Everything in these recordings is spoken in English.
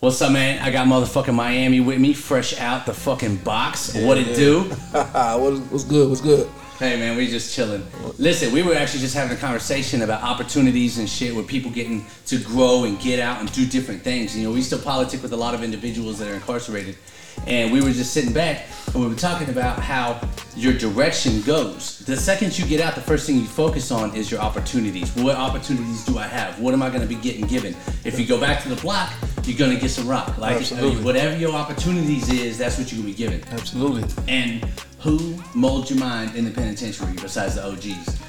What's up, man? I got motherfucking Miami with me, fresh out the fucking box. what it do? what's, what's good? What's good? Hey, man, we just chilling. Listen, we were actually just having a conversation about opportunities and shit with people getting to grow and get out and do different things. You know, we still politic with a lot of individuals that are incarcerated. And we were just sitting back and we were talking about how your direction goes. The second you get out, the first thing you focus on is your opportunities. What opportunities do I have? What am I going to be getting given? If you go back to the block, you're going to get some rock. Like, Absolutely. whatever your opportunities is, that's what you're going to be given. Absolutely. And who molds your mind in the penitentiary besides the OGs?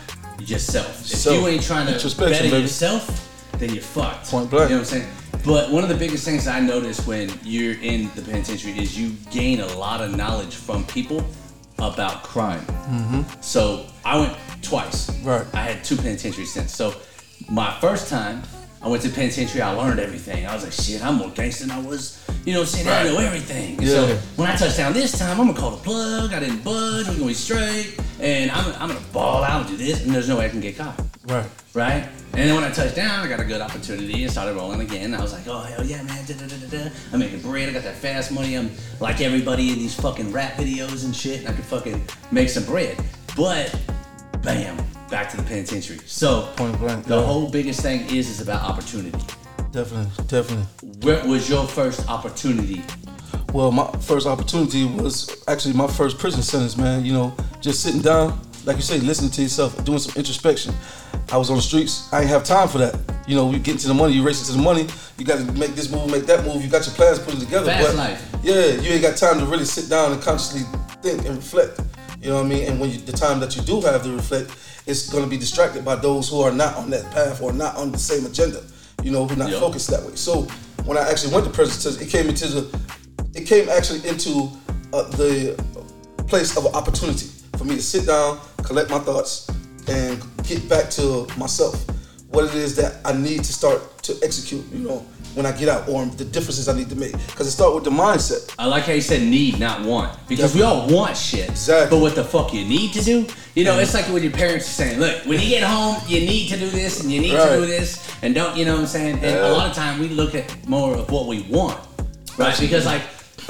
Yourself. If Self. you ain't trying to better baby. yourself, then you're fucked. Point blank. You know what I'm saying? But one of the biggest things I notice when you're in the penitentiary is you gain a lot of knowledge from people about crime. Mm-hmm. So I went twice. Right. I had two penitentiary stints. So my first time, I went to penitentiary. I learned everything. I was like, shit, I'm more gangster than I was. You know what I'm saying? I know everything. And So when I touch down this time, I'm gonna call the plug. I didn't budge. We're gonna be straight, and I'm, I'm gonna ball out and do this, and there's no way I can get caught Right. right? And then when I touched down, I got a good opportunity and started rolling again. I was like, oh hell yeah, man! Da, da, da. I'm making bread. I got that fast money. I'm like everybody in these fucking rap videos and shit. And I could fucking make some bread. But bam, back to the penitentiary. So Point blank, the yeah. whole biggest thing is is about opportunity. Definitely. Definitely. What was your first opportunity? Well, my first opportunity was actually my first prison sentence, man. You know, just sitting down, like you say, listening to yourself, doing some introspection. I was on the streets. I ain't have time for that. You know, you get into the money, you racing to the money. You got to make this move, make that move. You got your plans put together. Fast but life. yeah, you ain't got time to really sit down and consciously think and reflect. You know what I mean? And when you, the time that you do have to reflect, it's going to be distracted by those who are not on that path or not on the same agenda. You know, who not Yep. focused that way. So when I actually went to prison, it came into the it came actually into uh, the place of opportunity for me to sit down, collect my thoughts, and get back to myself. What it is that I need to start to execute, you know, when I get out, or the differences I need to make. Because it start with the mindset. I like how you said need, not want. Because we all want shit. Exactly. But what the fuck you need to do? You know, it's like when your parents are saying, look, when you get home, you need to do this and you need to do this. And don't, you know what I'm saying? And Yeah. a lot of time we look at more of what we want. Right? Absolutely. Because like,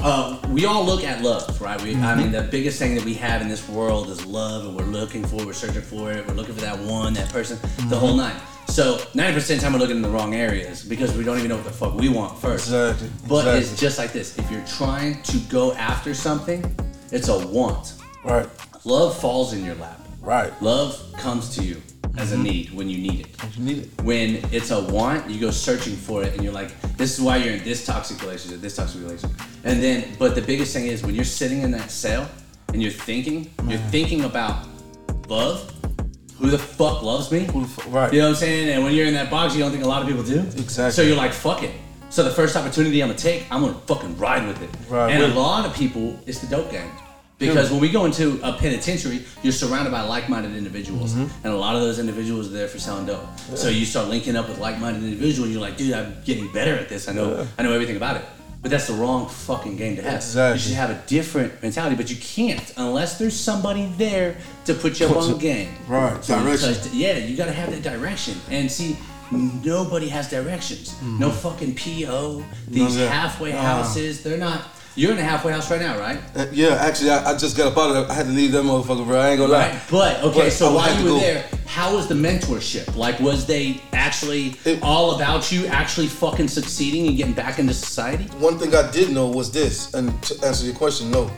uh, we all look at love, right? We, I Mm-hmm. mean, the biggest thing that we have in this world is love, and we're looking for, we're searching for it, we're looking for that one, that person, the whole nine. So 90% of the time we're looking in the wrong areas because we don't even know what the fuck we want first. Exactly, But it's just like this. If you're trying to go after something, it's a want. Right. Love falls in your lap. Right. Love comes to you as a mm-hmm. need when you need it. When You need it. When it's a want, you go searching for it and you're like, this is why you're in this toxic relationship, this toxic relationship. And then, but the biggest thing is when you're sitting in that cell and you're thinking, you're thinking about love. Who the fuck loves me? Right. You know what I'm saying? And when you're in that box, you don't think a lot of people do. Exactly. So you're like, fuck it. So the first opportunity I'm gonna take, I'm gonna fucking ride with it. Ride and a lot of people, it's the dope game. Because when we go into a penitentiary, you're surrounded by like-minded individuals, Mm-hmm. and a lot of those individuals are there for selling dope. So you start linking up with like-minded individuals, and you're like, dude, I'm getting better at this. I know, I know everything about it. But that's the wrong fucking game to have. Exactly. You should have a different mentality, but you can't unless there's somebody there to put you up on some- game. right, So direction. touch- yeah, you gotta have that direction. And see, nobody has directions. No fucking PO. These Mm-hmm. halfway Nah. houses, they're not. You're in a halfway house right now, right? Uh, yeah, actually, I, I just got up out of it. I had to leave that motherfucker, bro. I ain't gonna lie. Right. But okay, But so while you were go. there, how was the mentorship? Like, was they actually It- all about you actually fucking succeeding and getting back into society? One thing I did know was this, and to answer your question, no.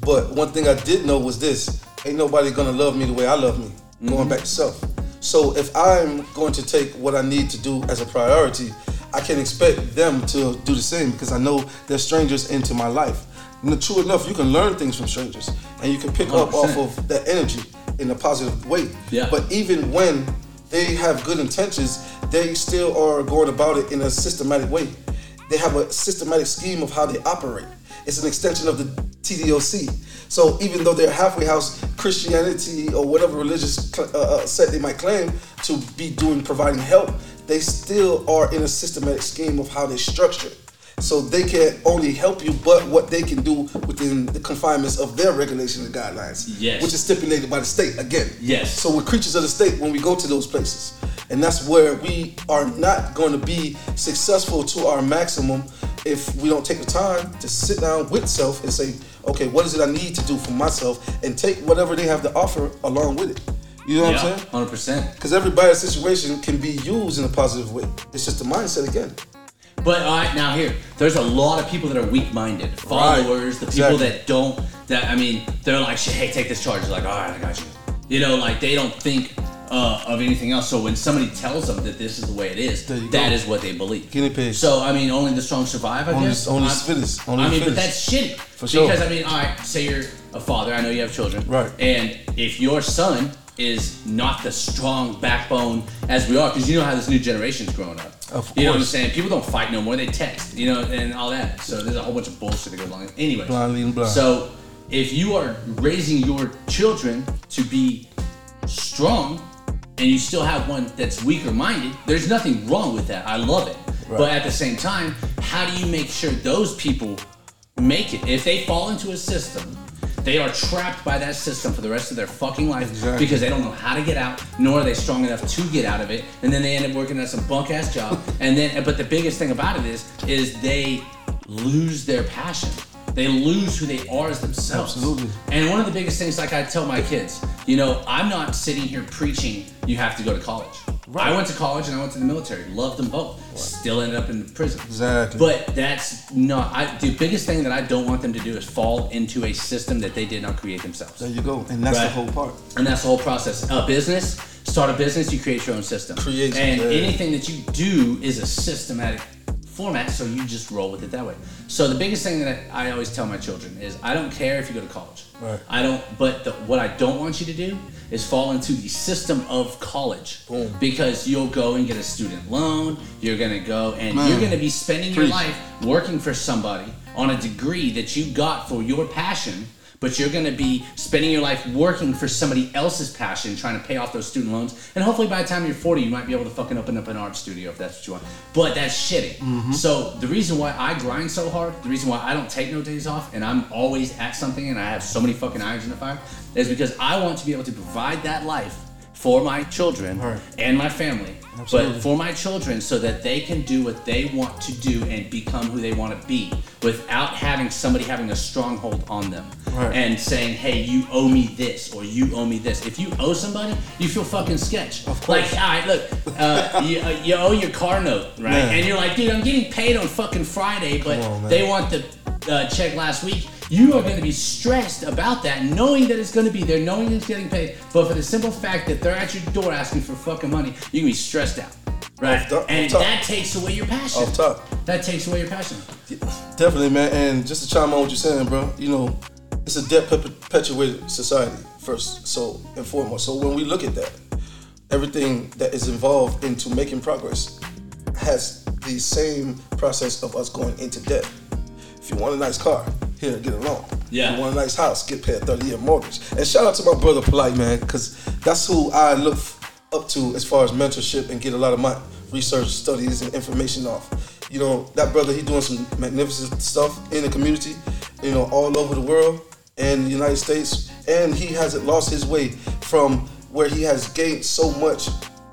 But one thing I did know was this: ain't nobody gonna love me the way I love me. Going back to self. So if I'm going to take what I need to do as a priority, I can't expect them to do the same because I know they're strangers into my life. And true enough, you can learn things from strangers, and you can pick up 100%. off of that energy in a positive way. Yeah. But even when they have good intentions, they still are going about it in a systematic way. They have a systematic scheme of how they operate. It's an extension of the TDOC. So even though they're halfway house Christianity or whatever religious uh, uh, set they might claim to be doing providing help, they still are in a systematic scheme of how they structure. So they can only help you, but what they can do within the confinements of their regulations and guidelines, Yes. which is stipulated by the state again. Yes. So we're creatures of the state when we go to those places, and that's where we are not going to be successful to our maximum if we don't take the time to sit down with self and say, okay, what is it I need to do for myself, and take whatever they have to offer along with it. You know what yeah, I'm saying? hundred percent. Because everybody's situation can be used in a positive way. It's just the mindset again. But all right, now here, there's a lot of people that are weak-minded, followers, the people Exactly. that don't. That I mean, they're like, hey, take this charge." They're like, all right, I got you. You know, like they don't think uh, of anything else. So when somebody tells them that this is the way it is, that go. is what they believe. Guinea pigs. So I mean, only the strong survive. I Only- guess. only fittest, only I mean, but that's shitty. For sure. Because I mean, all right, say you're a father. I know you have children. Right. And if your son is not the strong backbone as we are, because you know how this new generation's growing up. Of You know what I'm saying? People don't fight no more. They text, you know, and all that. So there's a whole bunch of bullshit that goes along. Anyway. Blind. So if you are raising your children to be strong and you still have one that's weaker minded, there's nothing wrong with that. I love it. Right. But at the same time, how do you make sure those people make it? If they fall into a system, they are trapped by that system for the rest of their fucking life Exactly. because they don't know how to get out, nor are they strong enough to get out of it, and then they end up working at some bunk ass job. And then, but the biggest thing about it is, is they lose their passion. They lose who they are as themselves. Absolutely. And one of the biggest things, like I tell my kids, you know, I'm not sitting here preaching you have to go to college. Right. I went to college and I went to the military. Loved them both. Still ended up in prison. Exactly. But that's not. I, the biggest thing that I don't want them to do is fall into a system that they did not create themselves. There you go. And that's the whole part. And that's the whole process. A business, start a business, you create your own system. Create, and yeah. anything that you do is a systematic format, so you just roll with it that way. So the biggest thing that I, always tell my children is I don't care if you go to college. Right. I don't but the, what I don't want you to do is fall into the system of college. Boom. Because you'll go and get a student loan, you're gonna go and Man. you're gonna be spending your life working for somebody on a degree that you got for your passion, but you're gonna be spending your life working for somebody else's passion, trying to pay off those student loans. And hopefully by the time you're 40, you might be able to fucking open up an art studio if that's what you want. But that's shitty. Mm-hmm. So the reason why I grind so hard, the reason why I don't take no days off, and I'm always at something and I have so many fucking irons in the fire, is because I want to be able to provide that life for my children Right. and my family, Absolutely. but for my children so that they can do what they want to do and become who they want to be without having somebody having a stronghold on them Right. and saying, hey, you owe me this or you owe me this. If you owe somebody, you feel fucking sketch. Of Like, all right, look, uh, you, uh, you owe your car note, right? Man. And you're like, dude, I'm getting paid on fucking Friday, but on, they want the uh, check last week. You are going to be stressed about that, knowing that it's going to be there, knowing it's getting paid. But for the simple fact that they're at your door asking for fucking money, you can be stressed out, right? Top- and that takes away your passion. Off top. That takes away your passion. Definitely, man. And just to chime on what you're saying, bro, you know, it's a debt perpetuated society, first, so and foremost. So when we look at that, everything that is involved into making progress has the same process of us going into debt. If you want a nice car, here, get a loan. Yeah. If you want a nice house, get paid a 30 year mortgage. And shout out to my brother Polite, man, because that's who I look up to as far as mentorship and get a lot of my research, studies, and information off. You know, that brother, he doing some magnificent stuff in the community, you know, all over the world and the United States. And he hasn't lost his way from where he has gained so much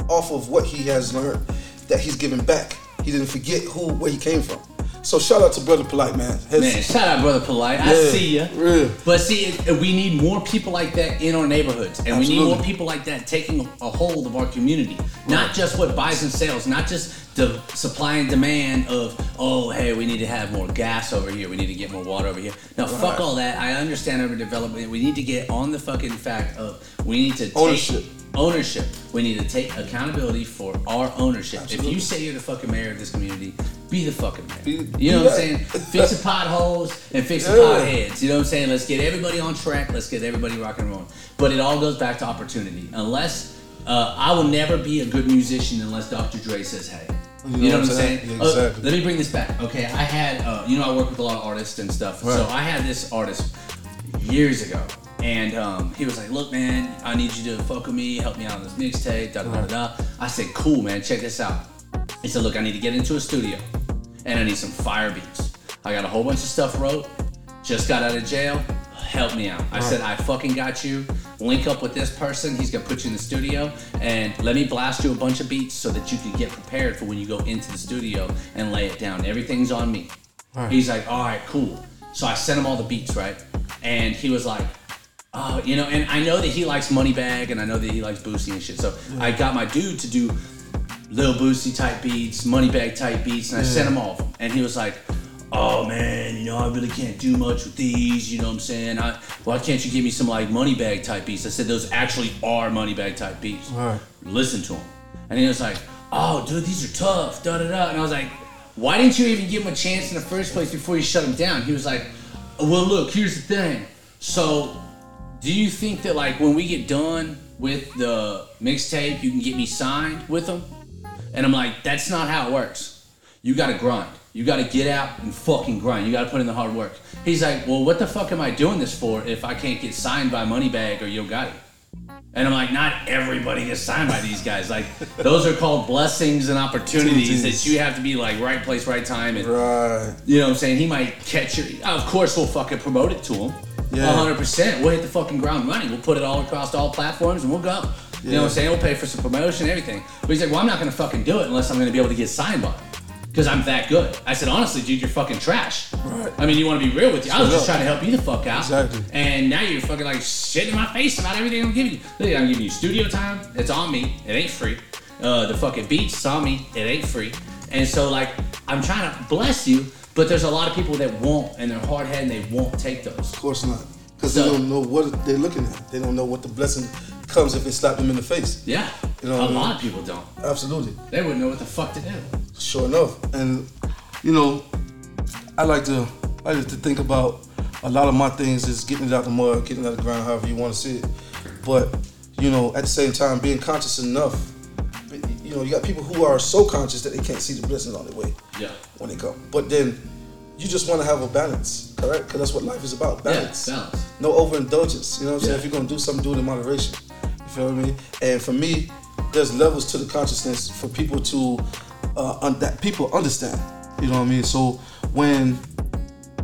off of what he has learned that he's giving back. He didn't forget who where he came from. So shout out to Brother Polite, man. His- Man, shout out, brother Polite. I see you. real. But see, we need more people like that in our neighborhoods, and we need more people like that taking a hold of our community. Not just what buys and sells, not just the supply and demand of, oh, hey, we need to have more gas over here, we need to get more water over here. No, fuck all that. I understand urban development. We need to get on the fucking fact of we need to take Ownership. Ownership. We need to take accountability for our ownership. If you say you're the fucking mayor of this community, be the fucking mayor. Be- you know what I'm saying? Fix the potholes and fix the Yeah. potheads. You know what I'm saying? Let's get everybody on track. Let's get everybody rock and rolling. But it all goes back to opportunity. Unless uh, I will never be a good musician unless Dr. Dre says hey. You, know, what I'm saying? Yeah, Oh, exactly. let me bring this back. Okay, I had uh, you know I work with a lot of artists and stuff. So I had this artist years ago. And um, he was like, "Look, man, I need you to fuck with me, help me out on this mixtape." Da da da da. I said, "Cool, man. Check this out." He said, "Look, I need to get into a studio, and I need some fire beats. I got a whole bunch of stuff wrote. Just got out of jail. Help me out." I said, "I fucking got you. Link up with this person. He's gonna put you in the studio, and let me blast you a bunch of beats so that you can get prepared for when you go into the studio and lay it down. Everything's on me." He's like, all right, cool. So I sent him all the beats, right? And he was like, oh, you know, and I know that he likes Moneybagg and I know that he likes Boosie and shit. So I got my dude to do Lil Boosie type beats, Moneybagg type beats, and I sent him all of them. And he was like, oh man, you know, I really can't do much with these, you know what I'm saying? I, why can't you give me some like Moneybagg type beats? I said, those actually are Moneybagg type beats. Right. Listen to them. And he was like, oh, dude, these are tough, da da da. And I was like, why didn't you even give him a chance in the first place before you shut him down? He was like, well, look, here's the thing. So, do you think that like when we get done with the mixtape, you can get me signed with them? And I'm like, that's not how it works. You gotta grind. You gotta get out and fucking grind. You gotta put in the hard work. He's like, well, what the fuck am I doing this for if I can't get signed by Moneybagg or Yo Gotti? And I'm like, not everybody gets signed by these guys. Like, those are called blessings and opportunities that you have to be like right place, right time. And Right. you know what I'm saying? He might catch your. Of course, we'll fucking promote it to him. Yeah. 100%. We'll hit the fucking ground running. We'll put it all across all platforms and we'll go. You know what I'm saying? We'll pay for some promotion, everything. But he's like, well, I'm not going to fucking do it unless I'm going to be able to get signed by. Because I'm that good. I said, honestly, dude, you're fucking trash. Right. I mean, you want to be real with you. I was just trying to help you the fuck out. Exactly. And now you're fucking like shitting in my face about everything I'm giving you. Look, I'm giving you studio time. It's on me. It ain't free. Uh, the fucking beats on me. It ain't free. And so like I'm trying to bless you, but there's a lot of people that won't, and they're hard headed and they won't take those. Of course not. Because So- they don't know what they're looking at. They don't know what the blessing comes if it slap them in the face. Yeah. You know a mean? lot of people don't. Absolutely. They wouldn't know what the fuck to do. Sure enough. And you know, I like to I like to think about a lot of my things is getting it out the mud, getting it out the ground, however you want to see it. But you know, at the same time, being conscious enough. You know, you got people who are so conscious that they can't see the blessings on their way Yeah. when they come. But then you just want to have a balance, correct? Because that's what life is about. Balance. Yeah, balance. No overindulgence. You know what I'm saying? If you're gonna do something, do it in moderation. You feel what I mean? And for me, there's levels to the consciousness for people to uh, un- that people understand. You know what I mean? So when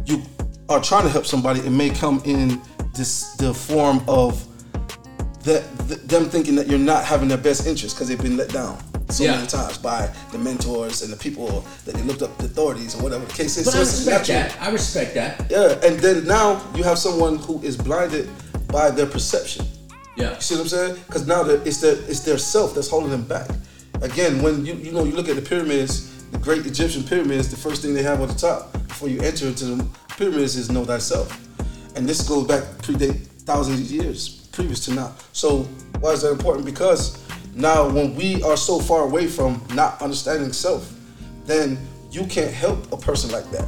you are trying to help somebody, it may come in this the form of that th- them thinking that you're not having their best interest because they've been let down so Yeah. many times by the mentors and the people that they looked up the authorities or whatever the case is. But So I respect that. I respect that. Yeah, and then now you have someone who is blinded by their perception. Yeah. You see what I'm saying? Because now that it's their it's their self that's holding them back. Again, when you you know you look at the pyramids, the great Egyptian pyramids, the first thing they have on the top before you enter into the pyramids is know thyself, and this goes back predate thousands of years previous to now. So why is that important? Because now when we are so far away from not understanding self, then you can't help a person like that.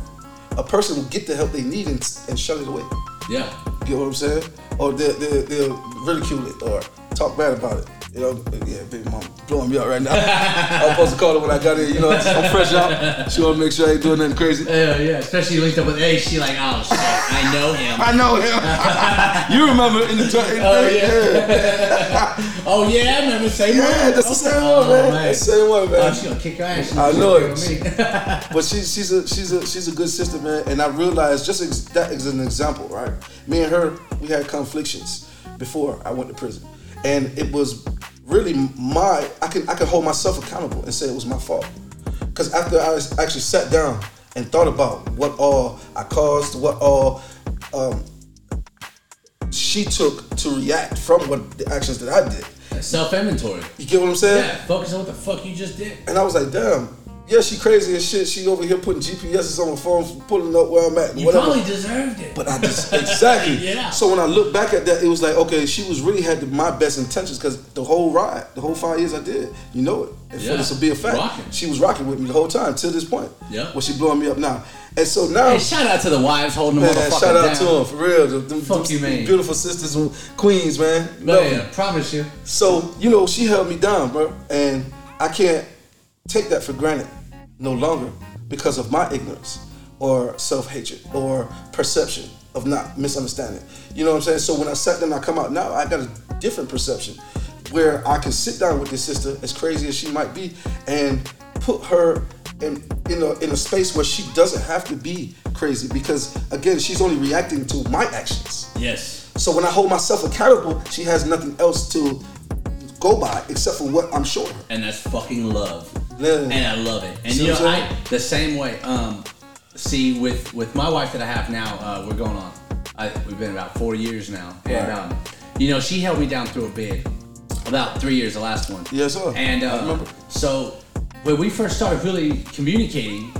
A person will get the help they need and, and shut it away. Yeah. You get what I'm saying? Or they, they, they'll ridicule it or talk bad about it. You know, yeah, baby mom blowing me up right now. I was supposed to call her when I got in. You know, I'm fresh out. She want to make sure I ain't doing nothing crazy. Yeah, yeah. Especially linked up with A. She like, oh shit, I know him. I know him. you remember in the in Oh, the- yeah. Oh yeah, I remember the same one. Yeah, that's the same one, oh, man. That's the same one, Oh, man. she gonna kick your ass. I know it. But she's she's a she's a she's a good sister, man. And I realized just ex- that is an example, right? Me and her, we had conflictions before I went to prison, and it was really my I can I can hold myself accountable and say it was my fault, because after I was- actually sat down and thought about what all I caused, what all um, she took to react from what the actions that I did. Self inventory. You get what I'm saying? Yeah. Focus on what the fuck you just did. And I was like, damn. Yeah, she crazy as shit. She over here putting GPSs on my phone, pulling up where I'm at, and You whatever. probably deserved it. But I just exactly. Yeah. So when I look back at that, it was like, okay, she was really had the, my best intentions because the whole ride, the whole five years I did, you know it. And Yeah. for this to be a fact, Rocking. she was rocking with me the whole time till this point. Yeah. Where she blowing me up now, and so now. Hey, shout out to the wives holding the Man, motherfucker shout out down. to them for real. Them- Fuck them you, man. Beautiful sisters and queens, man. Oh, Love 'em. Man, promise you. So, you know, she held me down, bro. And I can't take that for granted no longer because of my ignorance or self hatred or perception of not misunderstanding. You know what I'm saying? So when I sat down, I come out now, I got a different perception where I can sit down with this sister, as crazy as she might be, and put her in in a, in a space where she doesn't have to be crazy because again she's only reacting to my actions Yes. so when I hold myself accountable, she has nothing else to go by except for what I'm showing her. And that's fucking love. Yeah. And I love it. And See you know, what I'm the same way. Um, see, with with my wife that I have now, uh, we're going on. I, we've been about four years now, and Right. um, you know, she held me down through a bid. About three years, the last one. Yes, sir. And I uh, so when we first started really communicating,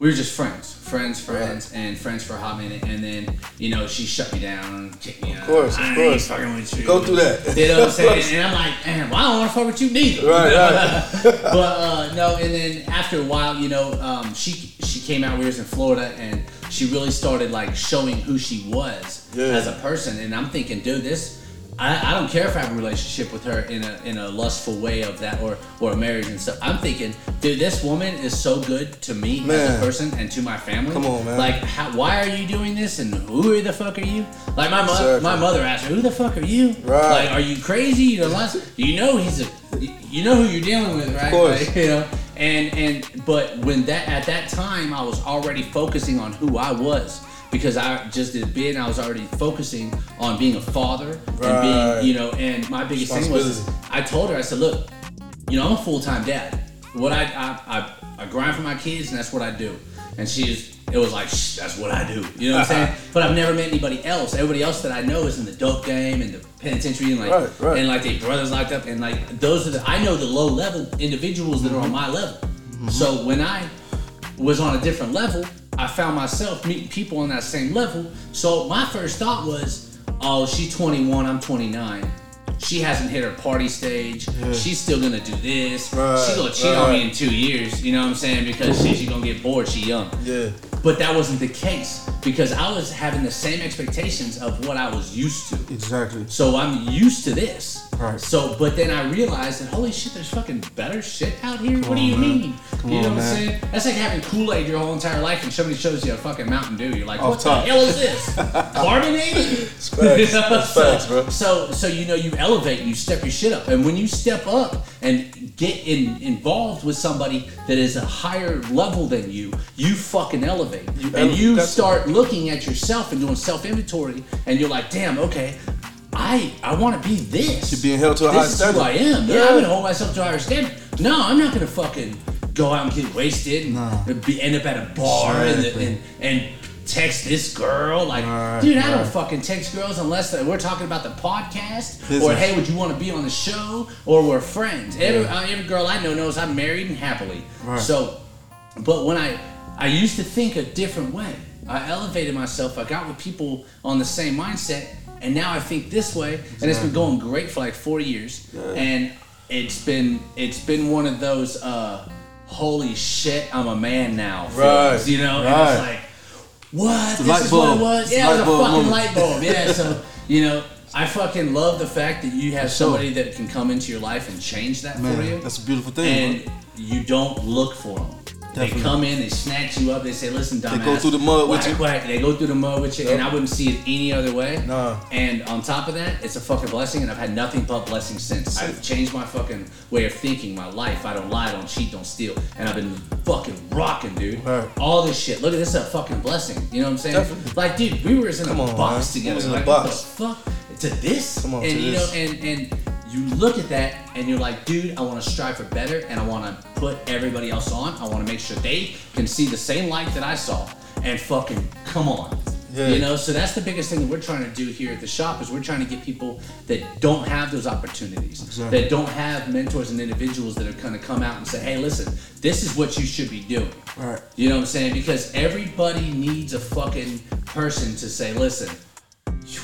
we were just friends, friends, friends, and friends for a hot minute. And then you know she shut me down, kicked me out. Of course, of I ain't course. fucking with you. Go through that. You know what I'm saying? And I'm like, man, well, I don't want to fuck with you neither. Right, right. but uh, no, and then after a while, you know, um, she she came out. We was in Florida, and she really started like showing who she was Yeah. as a person. And I'm thinking, dude, this. I, I don't care if I have a relationship with her in a in a lustful way of that or or a marriage and stuff. I'm thinking, dude, this woman is so good to me as a person and to my family. Come on, man. Like, how, why are you doing this? And who the fuck are you? Like my mother, my mother asked her, who the fuck are you? Right. Like, are you crazy? You know, last, you know he's a, you know who you're dealing with, right? Of course. Like, you know, and and but when that at that time I was already focusing on who I was because I just did bid and I was already focusing on being a father and being, you know, and my biggest thing was I told her I said, look, you know, I'm a full time dad. What I, I I I grind for my kids and that's what I do. And she's it was like Shh, that's what I do. You know what I'm saying? But I've never met anybody else. Everybody else that I know is in the dope game and the penitentiary and like Right, right. and like they brothers locked up and like those are the I know the low level individuals that are on mm-hmm. my level. Mm-hmm. So when I was on a different level, I found myself meeting people on that same level. So my first thought was, oh, she's 21, I'm 29. She hasn't hit her party stage. She's still gonna do this. Right, she's gonna cheat on me in two years. You know what I'm saying? Because she, she's gonna get bored. She young. Yeah. But that wasn't the case because I was having the same expectations of what I was used to. Exactly. So I'm used to this. Right. So, but then I realized that holy shit, there's fucking better shit out here. what do you man. mean? Come you know on, what I'm saying? That's like having Kool Aid your whole entire life, and somebody shows you a fucking Mountain Dew. You're like, Off what top. the hell is this? Carbonated? Facts. So, facts, bro. So, so you know, you elevate and you step your shit up, and when you step up and get in, involved with somebody that is a higher level than you, you fucking elevate, You and elevate, you that's start looking at yourself and doing self inventory, and you're like, damn, okay. I, I want to be this. You're being held to a this high is standard. Who I am. Yeah. Yeah. I'm gonna hold myself to a higher standard. No, I'm not gonna fucking go out and get wasted and Nah. be, end up at a bar and, and and text this girl like, Right, dude, I don't fucking text girls unless that we're talking about the podcast or hey, would you want to be on the show or we're friends. Every uh, every girl I know knows I'm married and happily. Right. So, but when I I used to think a different way. I elevated myself. I got with people on the same mindset, and now I think this way. And it's been going great for like four years. And it's been it's been one of those uh, holy shit, I'm a man now. Right, You know, and it's like what? This is what it was. Yeah, it was a fucking moment. light bulb. Yeah. So you know. I fucking love the fact that you have somebody that can come into your life and change that for you that's a beautiful thing. and you don't look for them. They come in, they snatch you up, they say, "Listen, dumbass." They go through the mud with you. Whack. They go through the mud with you, and I wouldn't see it any other way. Nah. And on top of that, it's a fucking blessing, and I've had nothing but blessings since. I've changed my fucking way of thinking, my life. I don't lie, don't cheat, don't steal, and I've been fucking rocking, dude. Right. All this shit. Look at this, a fucking blessing. You know what I'm saying? Definitely. Like, dude, we were in Come a on, box man. We together. was in a like, box. what the fuck? To this? Come on, and to you this. know, and and you look at that and you're like, dude, I want to strive for better and I want to put everybody else on. I want to make sure they can see the same light that I saw and fucking come on. Yeah. You know, so that's the biggest thing that we're trying to do here at the shop is we're trying to get people that don't have those opportunities, Exactly. that don't have mentors and individuals that are going to come out and say, hey, listen, this is what you should be doing. Right. You know what I'm saying? Because everybody needs a fucking person to say, listen,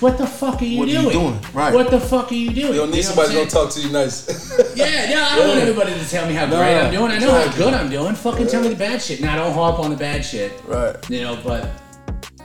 what the fuck are you What are you doing? doing? Right. What the fuck are you doing? You don't need know somebody gonna talk to you nice. Yeah, yeah, I don't want everybody to tell me how No, great I'm doing. I know how good I'm doing. Fucking tell me the bad shit. Now, don't harp on the bad shit. right. You know, but.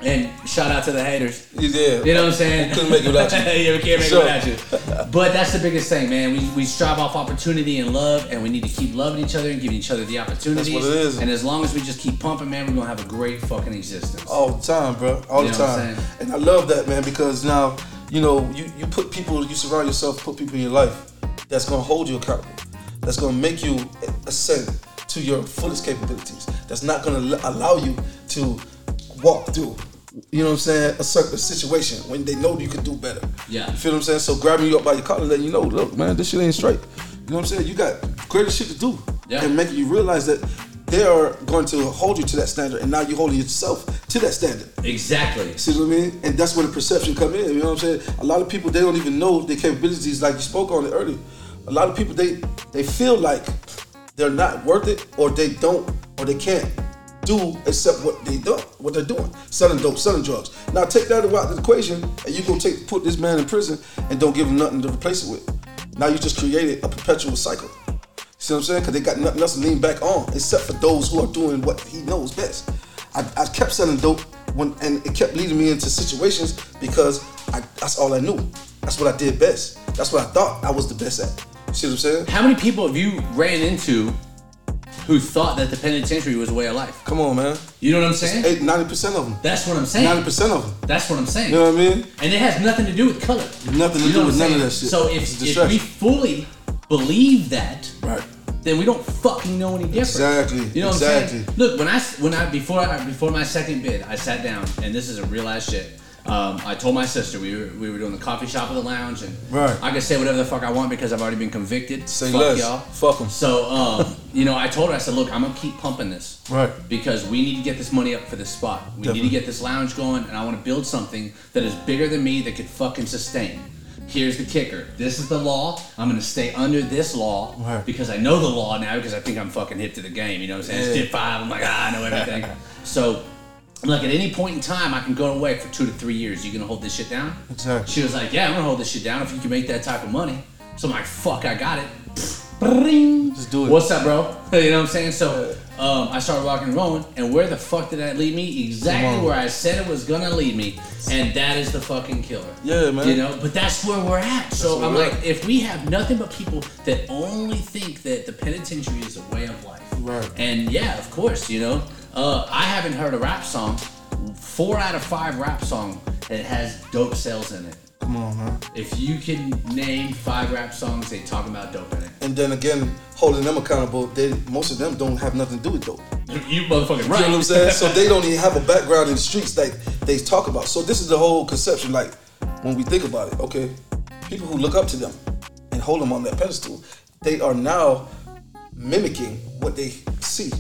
And shout out to the haters. You did. You know what I'm saying? Couldn't make it without you. yeah, we can't make Sure. it without you. But that's the biggest thing, man. We, we strive off opportunity and love, and we need to keep loving each other and giving each other the opportunities. That's what it is. And as long as we just keep pumping, man, we're gonna have a great fucking existence. All the time, bro. All You the know what I'm time. saying? And I love that, man, because now, you know, you, you put people, you surround yourself, put people in your life that's gonna hold you accountable. That's gonna make you ascend to your fullest capabilities. That's not gonna allow you to walk through. You know what I'm saying? A certain situation when they know you can do better. Yeah. You feel what I'm saying? So grabbing you up by your collar, letting you know, look, man, this shit ain't straight. You know what I'm saying? You got greater shit to do. Yeah. And making you realize that they are going to hold you to that standard, and now you're holding yourself to that standard. Exactly. See what I mean? And that's where the perception come in. You know what I'm saying? A lot of people they don't even know their capabilities, like you spoke on it earlier. A lot of people they they feel like they're not worth it, or they don't, or they can't do except what they do, what they're doing, selling dope, selling drugs. Now take that out of the equation, and you gonna take put this man in prison and don't give him nothing to replace it with. Now you just created a perpetual cycle. See what I'm saying? Because they got nothing else to lean back on except for those who are doing what he knows best. I, I kept selling dope when, and it kept leading me into situations because I, that's all I knew. That's what I did best. That's what I thought I was the best at. See what I'm saying? How many people have you ran into who thought that the penitentiary was a way of life? Come on, man. You know what I'm saying? Eight, 90% of them. That's what I'm saying. 90% of them. That's what I'm saying. You know what I mean? And it has nothing to do with color. Nothing to You do with none of that shit. So if, if we fully believe that, Right. then we don't fucking know any different. Exactly, You know what I'm saying? Look, when I when I before I before my second bid, I sat down and this is a real ass shit. Um, I told my sister we were we were doing the coffee shop at the lounge and Right. I can say whatever the fuck I want because I've already been convicted. Say fuck less. y'all. Fuck them. So um, you know, I told her I said, look, I'm gonna keep pumping this. Right. Because we need to get this money up for this spot. We need to get this lounge going, and I want to build something that is bigger than me that could fucking sustain. Here's the kicker. This is the law. I'm gonna stay under this law Right. because I know the law now because I think I'm fucking hip to the game. You know what I'm saying? It's Yeah. dip five. I'm like, ah, I know everything. so, like, at any point in time, I can go away for two to three years. You gonna hold this shit down? Exactly. She was like, yeah, I'm gonna hold this shit down if you can make that type of money. So I'm like, fuck, I got it. Bring. Just do it. What's up, bro? You know what I'm saying? So um, I started rocking and rolling, and where the fuck did that lead me? Exactly where I said it was gonna lead me, and that is the fucking killer. Yeah, man. You know, but that's where we're at. So I'm like, at. if we have nothing but people that only think that the penitentiary is a way of life, Right. And yeah, of course, you know, uh, I haven't heard a rap song, four out of five rap song that has dope sales in it. Come on, man. If you can name five rap songs, they talk about dope in it. And then again, holding them accountable, they most of them don't have nothing to do with dope. You motherfucking right. You know what I'm saying? so they don't even have a background in the streets like they talk about. So this is the whole conception. Like when we think about it, okay, people who look up to them and hold them on that pedestal, they are now mimicking what they see,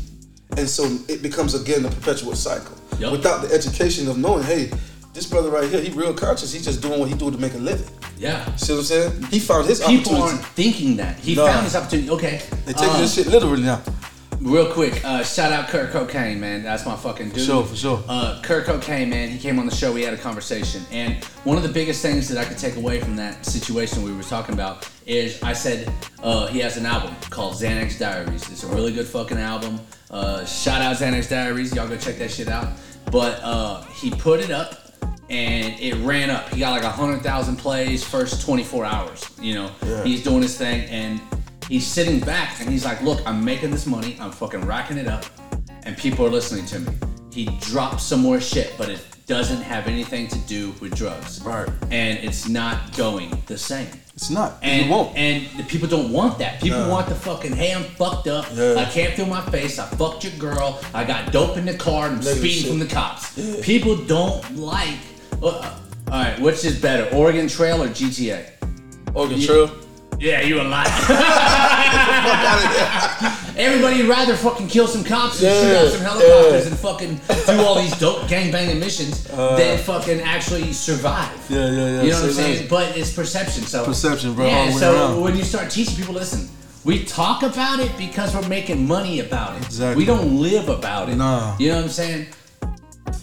and so it becomes again a perpetual cycle. Yup. Without the education of knowing, hey, this brother right here, he real conscious. He's just doing what he do to make a living. yeah. See what I'm saying? He found his People opportunity. aren't thinking that. He No. found his opportunity. Okay. They taking um, this shit literally now. Real quick, uh, shout out Kurt Cocaine, man. That's my fucking dude. sure, for sure. Uh, Kurt Cocaine, man. He came on the show. We had a conversation, and one of the biggest things that I could take away from that situation we were talking about is I said uh, he has an album called Xanax Diaries. It's a really good fucking album. Uh, shout out Xanax Diaries. Y'all go check that shit out. But uh, he put it up. And it ran up. He got like a hundred thousand plays first 24 hours. You know, Yeah. he's doing his thing, and he's sitting back and he's like, Look, I'm making this money, I'm fucking racking it up, and people are listening to me. He drops some more shit, but it doesn't have anything to do with drugs. Right. And it's not going the same. It's not. And you won't. and the people don't want that. People No. want the fucking hey, I'm fucked up. Yeah. I can't feel my face. I fucked your girl. I got dope in the car and I'm Negative speeding shit. from the cops. People don't like. Uh, all right, which is better, Oregon Trail or GTA? Oregon Trail. Yeah, you a liar. Everybody would rather fucking kill some cops and shoot out some helicopters and fucking do all these dope gangbanging missions than fucking actually survive. Uh. Yeah, yeah, yeah. You know what I'm saying? But it's perception. So Perception, bro, Yeah. So around. when you start teaching people, listen, we talk about it because we're making money about it. Exactly. We don't live about it. Nah. You know what I'm saying?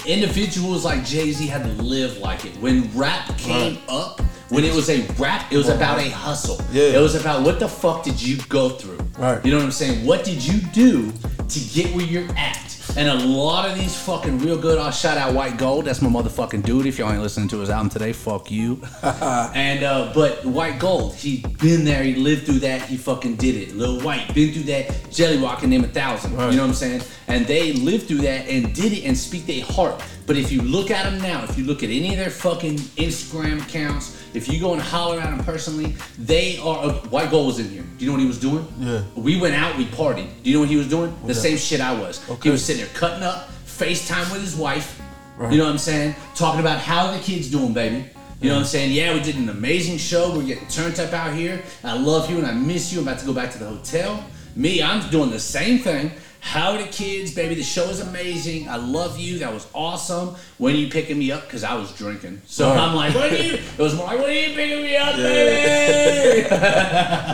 Individuals like Jay Z had to live like it. When rap came Right. up, when it was a rap, it was about a hustle. Yeah. It was about what the fuck did you go through? Right. You know what I'm saying? What did you do to get where you're at? And a lot of these fucking real good. I'll shout out White Gold. That's my motherfucking dude. If y'all ain't listening to his album today, fuck you. and uh, but White Gold, he been there. He lived through that. He fucking did it. Lil White been through that. Jelly Rock and them a thousand. Right. You know what I'm saying? And they lived through that and did it and speak their heart. But if you look at them now, if you look at any of their fucking Instagram accounts, if you go and holler at them personally, they are. Uh, White Gold was in here. Do you know what he was doing? Yeah. We went out, we partied. Do you know what he was doing? the that? same shit I was. Okay. He was sitting there cutting up, FaceTime with his wife. Right. You know what I'm saying? Talking about how the kids doing, baby. You know what I'm saying? Yeah, we did an amazing show. We're getting turned up out here. I love you and I miss you. I'm about to go back to the hotel. Me, I'm doing the same thing. How the kids, baby? The show is amazing. I love you. That was awesome. When are you picking me up? Because I was drinking. So Right. I'm like, when are you? It was more like, when are you picking me up, baby?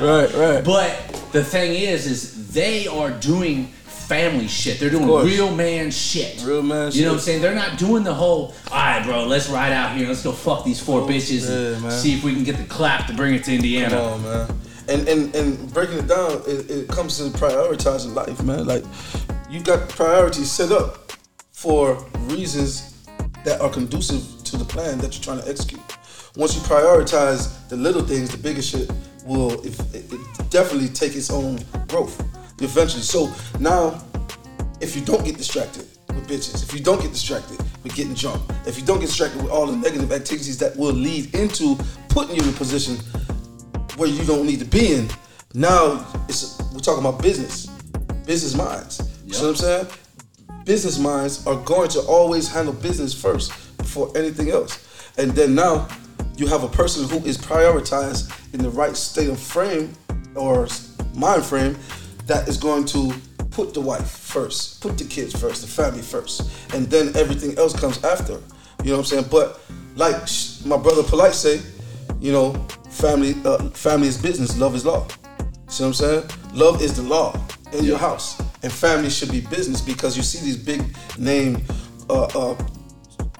Right, right. But the thing is, is they are doing family shit. They're doing real man shit. Real man shit. You know what I'm saying? They're not doing the whole, all right, bro, let's ride out here. Let's go fuck these four oh, bitches Oh, yeah, and man. see if we can get the clap to bring it to Indiana. Come on, man. And and and breaking it down, it, it comes to prioritizing life, man. Like you got priorities set up for reasons that are conducive to the plan that you're trying to execute. Once you prioritize the little things, the bigger shit will it, it definitely take its own growth eventually. So now, if you don't get distracted with bitches, if you don't get distracted with getting drunk, if you don't get distracted with all the negative activities that will lead into putting you in a position where you don't need to be in. Now it's we're talking about business, business minds. You know what I'm saying? Business minds are going to always handle business first before anything else. And then now you have a person who is prioritized in the right state of frame or mind frame that is going to put the wife first, put the kids first, the family first, and then everything else comes after. You know what I'm saying? But like my brother Polite say, you know, family uh, family is business, love is law. See what I'm saying? Love is the law in your house, and family should be business because you see these big name uh, uh,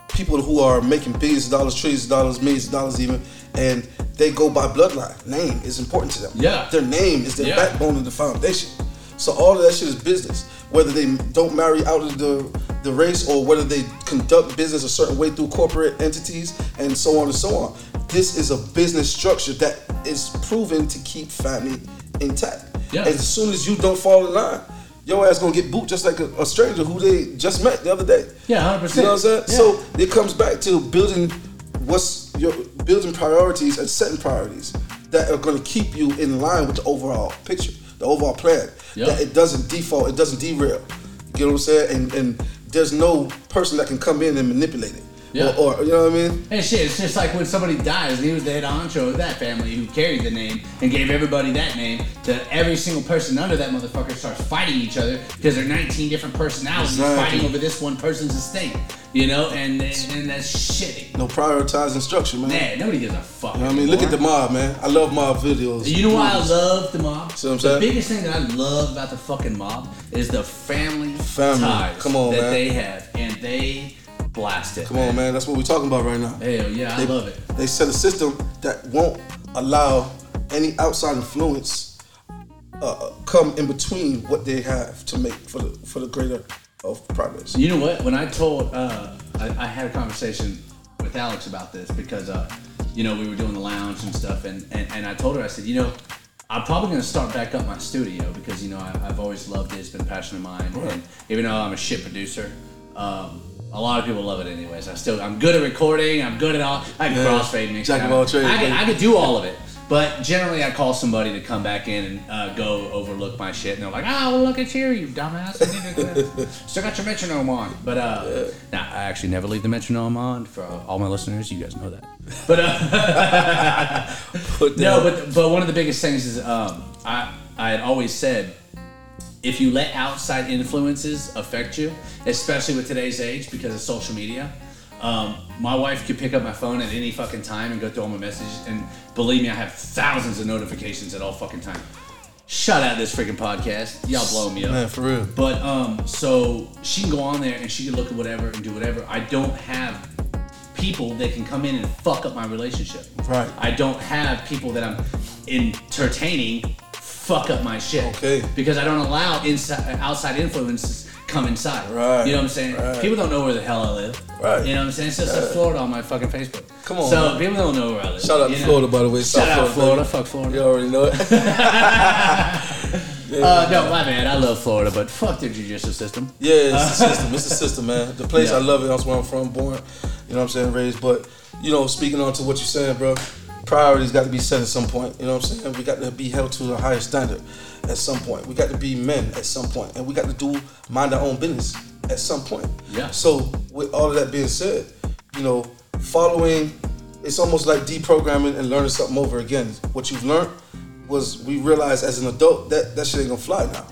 people who are making billions of dollars, trillions of dollars, millions of dollars even, and they go by bloodline. Name is important to them. Yeah. Their name is their Yeah. backbone of the foundation. So all of that shit is business. Whether they don't marry out of the the race or whether they conduct business a certain way through corporate entities and so on and so on. This is a business structure that is proven to keep family intact. Yeah. And as soon as you don't fall in line, your ass gonna get boot just like a, a stranger who they just met the other day. Yeah, 100%. You know what I'm saying? Yeah. So it comes back to building what's your building priorities and setting priorities that are going to keep you in line with the overall picture, the overall plan. Yeah. That it doesn't default, it doesn't derail. You get what I'm saying? And and there's no person that can come in and manipulate it. Yeah. Or, or you know what I mean? And shit, it's just like when somebody dies and he was the head honcho of that family who carried the name and gave everybody that name, to every single person under that motherfucker starts fighting each other because they're 19 different personalities Exactly. fighting over this one person's estate. You know, and, and, and that's shitty. No prioritizing structure, man. Man, nobody gives a fuck. You know what I mean? Look at the mob, man. I love mob videos. You know why I love the mob? See what I'm the saying? biggest thing that I love about the fucking mob is the family, Family. ties Come on, that man. they have, and they blast it. Come on, man. That's what we're talking about right now. Hell yeah, I they, love it. They set a system that won't allow any outside influence uh, come in between what they have to make for the for the greater of progress. You know what? When I told, uh, I, I had a conversation with Alex about this because, uh, you know, we were doing the lounge and stuff, and, and, and I told her, I said, you know, I'm probably gonna start back up my studio because you know I, I've always loved it. It's been a passion of mine, and even though I'm a shit producer, um, a lot of people love it anyways. I still I'm good at recording. I'm good at all. I can Yeah. crossfade mix. Jack of all trades, I can. I could do all of it. But generally, I call somebody to come back in and uh, go overlook my shit, and they're like, "Oh, well, look at you, you dumbass! Still got your metronome on." But uh, nah, I actually never leave the metronome on for all my listeners. You guys know that. But uh, no, but but one of the biggest things is um, I I had always said if you let outside influences affect you, especially with today's age because of social media. Um, my wife could pick up my phone at any fucking time and go through all my messages, and believe me, I have thousands of notifications at all fucking time. Shut out this freaking podcast, y'all blow me up. Man, for real. But um, so she can go on there and she can look at whatever and do whatever. I don't have people that can come in and fuck up my relationship. Right. I don't have people that I'm entertaining fuck up my shit. Okay. Because I don't allow inside outside influences come inside. Right, You know what I'm saying? right. People don't know where the hell I live. Right. You know what I'm saying? It's just like Florida on my fucking Facebook. Come on, So man. people don't know where I live. Shout out to? Florida, by the way. Shout South out Florida. baby. Fuck Florida. You already know it. Uh, no, my man, I love Florida, but fuck their judicial system. Yeah, it's a system. It's a system, man. The place Yeah. I love it. That's where I'm from, born. You know what I'm saying, raised. But you know, speaking on to what you're saying, bro, priorities got to be set at some point. You know what I'm saying? We got to be held to a higher standard at some point. We got to be men at some point, and we got to do mind our own business at some point. Yeah. So with all of that being said, you know, following, it's almost like deprogramming and learning something over again. What you've learned was we realized as an adult that that shit ain't gonna fly now.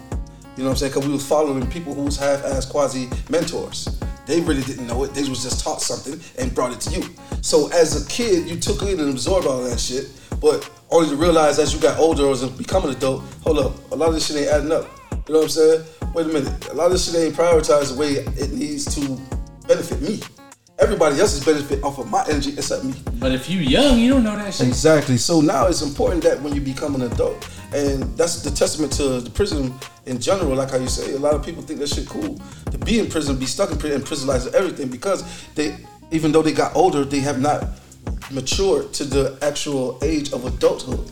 You know what I'm saying? Because we was following people who was half-ass quasi mentors. They really didn't know it. They was just taught something and brought it to you. So as a kid, you took it and absorbed all that shit, but only to realize as you got older or as become an adult, hold up, a lot of this shit ain't adding up. You know what I'm saying? Wait a minute. A lot of this shit ain't prioritized the way it needs to benefit me. Everybody else is benefit off of my energy except me. But if you young, you don't know that shit. Exactly. So now it's important that when you become an adult, and that's the testament to the prison in general, like how you say, a lot of people think that shit cool. To be in prison, be stuck in prison, and prisonize everything because they, even though they got older, they have not matured to the actual age of adulthood.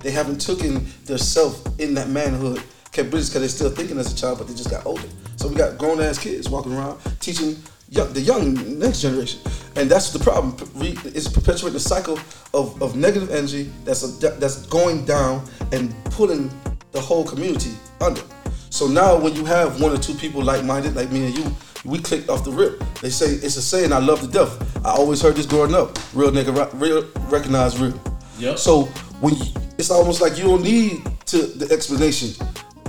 They haven't taken their self in that manhood capabilities because they're still thinking as a child, but they just got older. So we got grown ass kids walking around teaching young, the young next generation, and that's the problem. It's perpetuating the cycle of, of negative energy that's a, that's going down and pulling the whole community under. So now, when you have one or two people like-minded, like me and you, we clicked off the rip. They say it's a saying I love to death. I always heard this growing up. Real nigga, real recognize real. Yep. So when you, it's almost like you don't need to the explanation.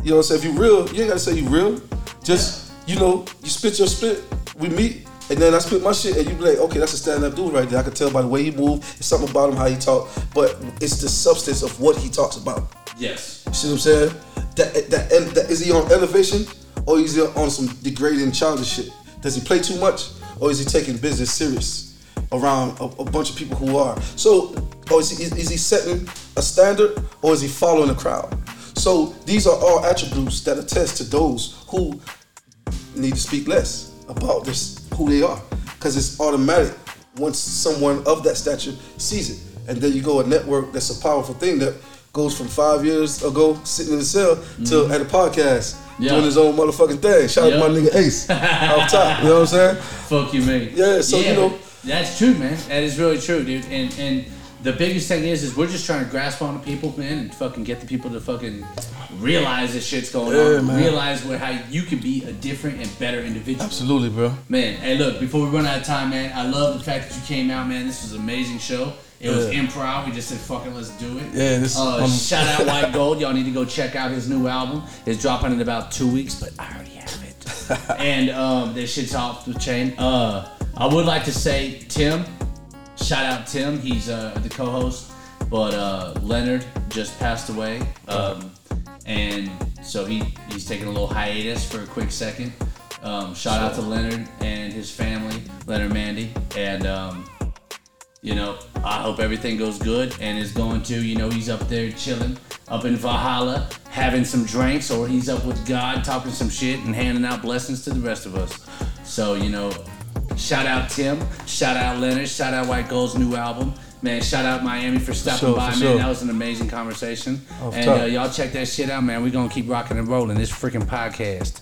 You know what I'm saying? If you real, you ain't gotta say you real. Just you know, you spit your spit. We meet, and then I spit my shit, and you be like, okay, that's a stand-up dude right there. I can tell by the way he move. It's something about him how he talk, but it's the substance of what he talks about. Yes. You see what I'm saying? That, that, that is he on elevation or is he on some degrading childish shit? Does he play too much or is he taking business serious around a, a bunch of people who are? So, or is he, is he setting a standard or is he following the crowd? So these are all attributes that attest to those who need to speak less about this who they are because it's automatic once someone of that stature sees it and then you go a network that's a powerful thing that goes from five years ago sitting in the cell to mm-hmm. at a podcast Yeah. doing his own motherfucking thing shout out to my nigga ace off top you know what i'm saying Fuck you, mate. Yeah, so, you know- that's true, man. That is really true, dude. And and the biggest thing is, is we're just trying to grasp on the people, man, and fucking get the people to fucking realize this shit's going Yeah, on. man. Realize where how you can be a different and better individual. absolutely bro Man, hey, look, before we run out of time, man, I love the fact that you came out, man. This was an amazing show. It was Yeah. improv. We just said, fucking, let's do it. Yeah, this- Uh, um, shout out White Gold. Y'all need to go check out his new album. It's dropping in about two weeks, but I already have it. and um, this shit's off the chain. Uh, I would like to say, Tim, shout out Tim. He's uh, the co-host, but uh, Leonard just passed away, um, and so he he's taking a little hiatus for a quick second. Um, shout out to Leonard and his family, Leonard Mandy, and um, you know I hope everything goes good and is going to. You know he's up there chilling up in Valhalla, having some drinks, or he's up with God talking some shit and handing out blessings to the rest of us. So you know Shout out Tim. Shout out Leonard. Shout out White Gold's new album. Man, shout out Miami for stopping sure, by, for man. sure. That was an amazing conversation. Off and uh, y'all check that shit out, man. We're gonna keep rocking and rolling this freaking podcast.